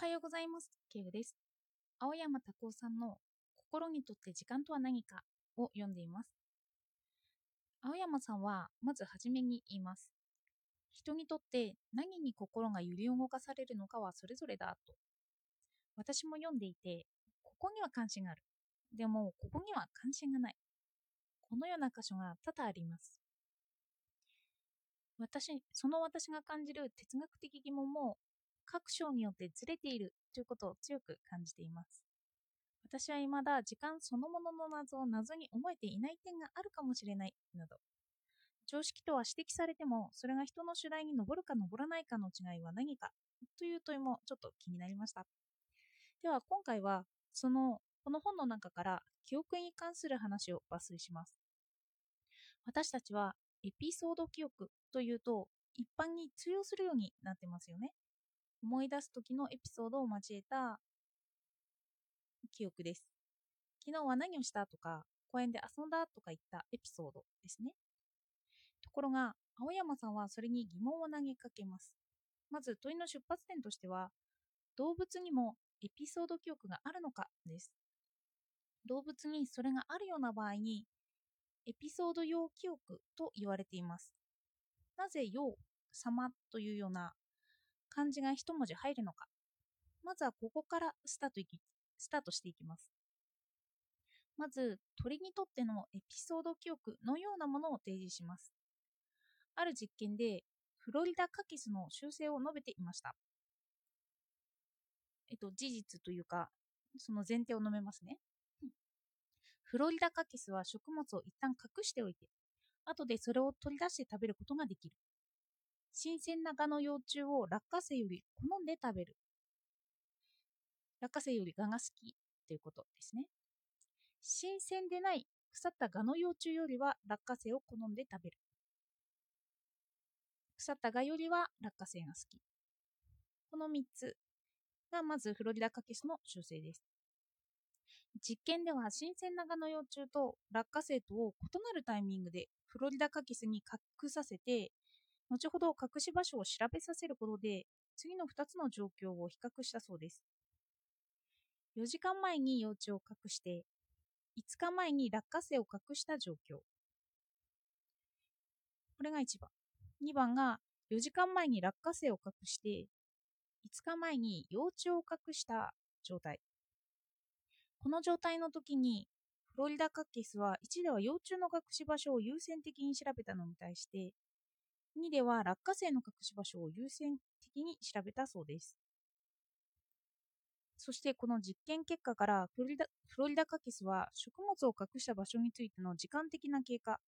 はようございます。ケイグです。青山拓夫さんの心にとって時間とは何かを読んでいます。青山さんはまずはじめに言います。人にとって何に心が揺り動かされるのかはそれぞれだと。私も読んでいて、ここには関心がある。でも、ここには関心がない。このような箇所が多々あります。私、その私が感じる哲学的疑問も各章によってずれているということを強く感じています。私は未だ時間そのものの謎を謎に思えていない点があるかもしれないなど、常識とは指摘されても、それが人の主題に上るか上らないかの違いは何かという問いもちょっと気になりました。では今回はそのこの本の中から記憶に関する話を抜粋します。私たちはエピソード記憶というと一般に通用するようになってますよね。思い出す時のエピソードを交えた記憶です。昨日は何をしたとか、公園で遊んだとかいったエピソードですね。ところが、青山さんはそれに疑問を投げかけます。まず問いの出発点としては、動物にもエピソード記憶があるのかです。動物にそれがあるような場合に、エピソード用記憶と言われています。なぜ用、様というような漢字が一文字入るのか。まずはここからスタートいきスタートしていきます。まず、鳥にとってのエピソード記憶のようなものを提示します。ある実験で、フロリダカキスの習性を述べていました。えっと、事実というか、その前提を述べますね。フロリダカキスは食物を一旦隠しておいて、後でそれを取り出して食べることができる。新鮮な蛾の幼虫を落花生より好んで食べる。落花生より蛾が好きということですね。新鮮でない腐った蛾の幼虫よりは落花生を好んで食べる。腐った蛾よりは落花生が好き。この3つがまずフロリダカキスの習性です。実験では新鮮な蛾の幼虫と落花生とを異なるタイミングでフロリダカキスに隠させて後ほど隠し場所を調べさせることで次の2つの状況を比較したそうです。4時間前に幼虫を隠して5日前に落花生を隠した状況。これが1番。2番が4時間前に落花生を隠して5日前に幼虫を隠した状態。この状態の時にフロリダカキスは1では幼虫の隠し場所を優先的に調べたのに対して2では落花生の隠し場所を優先的に調べたそうです。そしてこの実験結果からフロリダフロリダカキスは食物を隠した場所についての時間的な経過、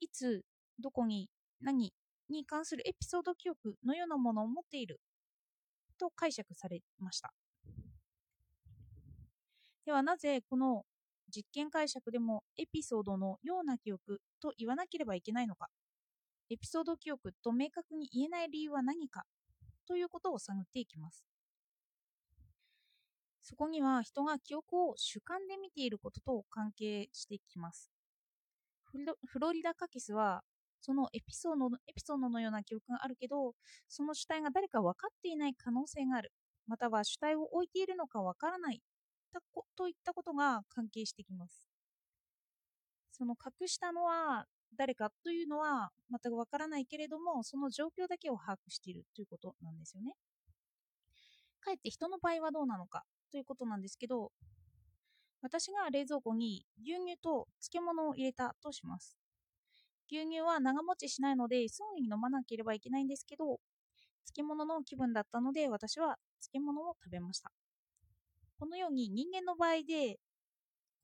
いつ、どこに、何に関するエピソード記憶のようなものを持っていると解釈されました。ではなぜこの実験解釈でもエピソードのような記憶と言わなければいけないのかエピソード記憶と明確に言えない理由は何か？ということを探っていきます。そこには人が記憶を主観で見ていることと関係していきます。フロリダカキスはそのエピソードのエピソードのような記憶があるけど、その主体が誰か分かっていない可能性がある。または主体を置いているのか分からないといったことが関係してきます。その隠したのは誰かというのは全くわからないけれども、その状況だけを把握しているということなんですよね。かえって人の場合はどうなのかということなんですけど、私が冷蔵庫に牛乳と漬物を入れたとします。牛乳は長持ちしないのですぐに飲まなければいけないんですけど、漬物の気分だったので私は漬物を食べました。このように人間の場合で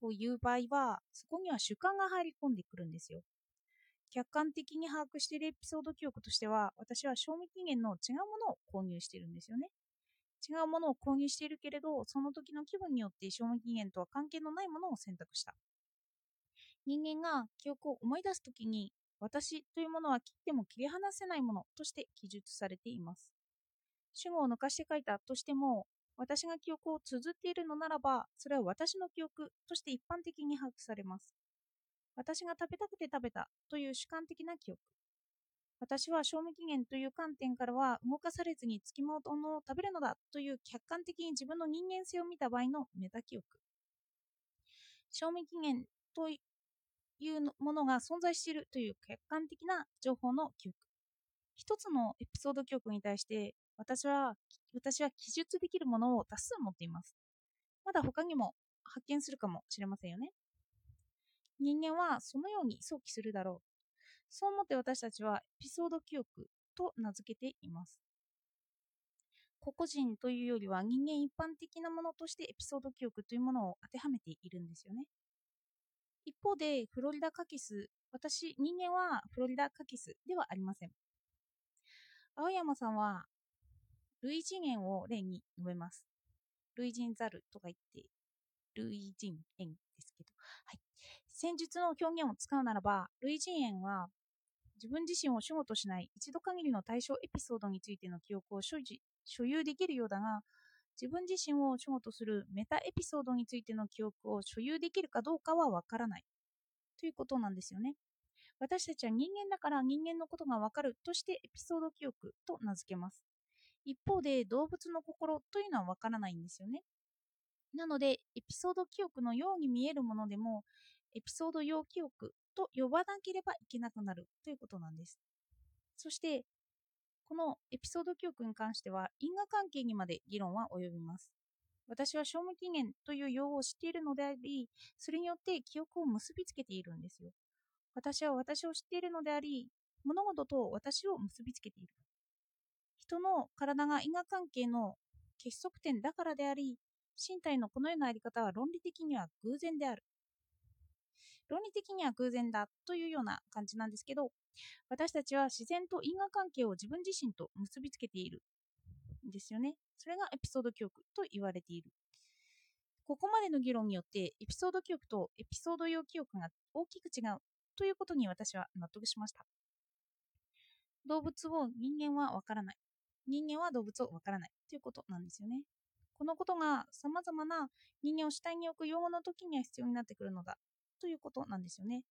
こういう場合は、そこには主観が入り込んでくるんですよ。客観的に把握しているエピソード記憶としては、私は賞味期限の違うものを購入しているんですよね。違うものを購入しているけれど、その時の気分によって賞味期限とは関係のないものを選択した。人間が記憶を思い出す時に、私というものは切っても切り離せないものとして記述されています。主語を抜かして書いたとしても、私が記憶を綴っているのならば、それは私の記憶として一般的に把握されます。私が食べたくて食べたという主観的な記憶。私は賞味期限という観点からは動かされずに付き物を食べるのだという客観的に自分の人間性を見た場合のメタ記憶。賞味期限というものが存在しているという客観的な情報の記憶。一つのエピソード記憶に対して私は私は記述できるものを多数持っています。まだ他にも発見するかもしれませんよね。人間はそのように想起するだろうそう思って私たちはエピソード記憶と名付けています。個々人というよりは人間一般的なものとしてエピソード記憶というものを当てはめているんですよね。一方で、フロリダカキス、私、人間はフロリダカキスではありません。青山さんは、類人猿を例に述べます。類人ザルとか言って、類人猿、戦術の表現を使うならば、類人猿は自分自身を守護としない一度限りの対象エピソードについての記憶を所持所有できるようだが、自分自身を守護とするメタエピソードについての記憶を所有できるかどうかはわからないということなんですよね。私たちは人間だから人間のことがわかるとしてエピソード記憶と名付けます。一方で動物の心というのはわからないんですよね。なので、エピソード記憶のように見えるものでも、エピソード用記憶と呼ばなければいけなくなるということなんです。そして、このエピソード記憶に関しては因果関係にまで議論は及びます。私は賞味期限という用語を知っているのであり、それによって記憶を結びつけているんですよ。私は私を知っているのであり、物事と私を結びつけている。人の体が因果関係の結束点だからであり、身体のこのようなあり方は論理的には偶然である。論理的には偶然だというような感じなんですけど、私たちは自然と因果関係を自分自身と結びつけているんですよね。それがエピソード記憶と言われている。ここまでの議論によって、エピソード記憶とエピソード用記憶が大きく違うということに私は納得しました。動物を人間はわからない。人間は動物をわからないということなんですよね。このことが様々な人間を主体に置く用語の時には必要になってくるのだということなんですよね。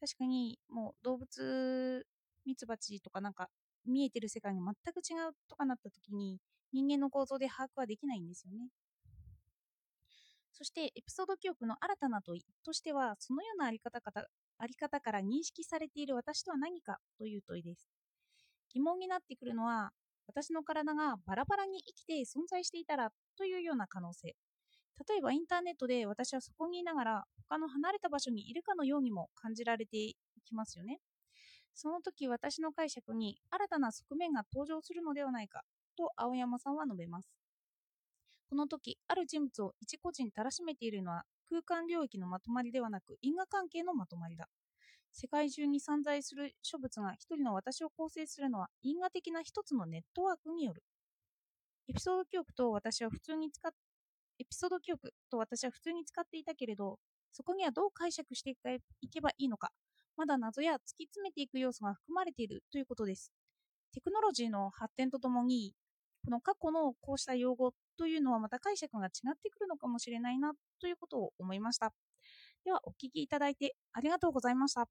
確かにもう動物、ミツバチとかなんか見えてる世界が全く違うとかなった時に人間の構造で把握はできないんですよね。そしてエピソード記憶の新たな問いとしてはそのようなあり方かあり方から認識されている私とは何かという問いです。疑問になってくるのは私の体がバラバラに生きて存在していたらというような可能性。例えばインターネットで私はそこにいながら他の離れた場所にいるかのようにも感じられていきますよね。その時私の解釈に新たな側面が登場するのではないかと青山さんは述べます。この時、ある人物を一個人たらしめているのは空間領域のまとまりではなく因果関係のまとまりだ。世界中に散在する諸物が一人の私を構成するのは因果的な一つのネットワークによる。エピソード記憶と私は普通に使っエピソード記憶と私は普通に使っていたけれど、そこにはどう解釈していけばいいのか、まだ謎や突き詰めていく要素が含まれているということです。テクノロジーの発展とともに、この過去のこうした用語というのはまた解釈が違ってくるのかもしれないなということを思いました。では、お聞きいただいてありがとうございました。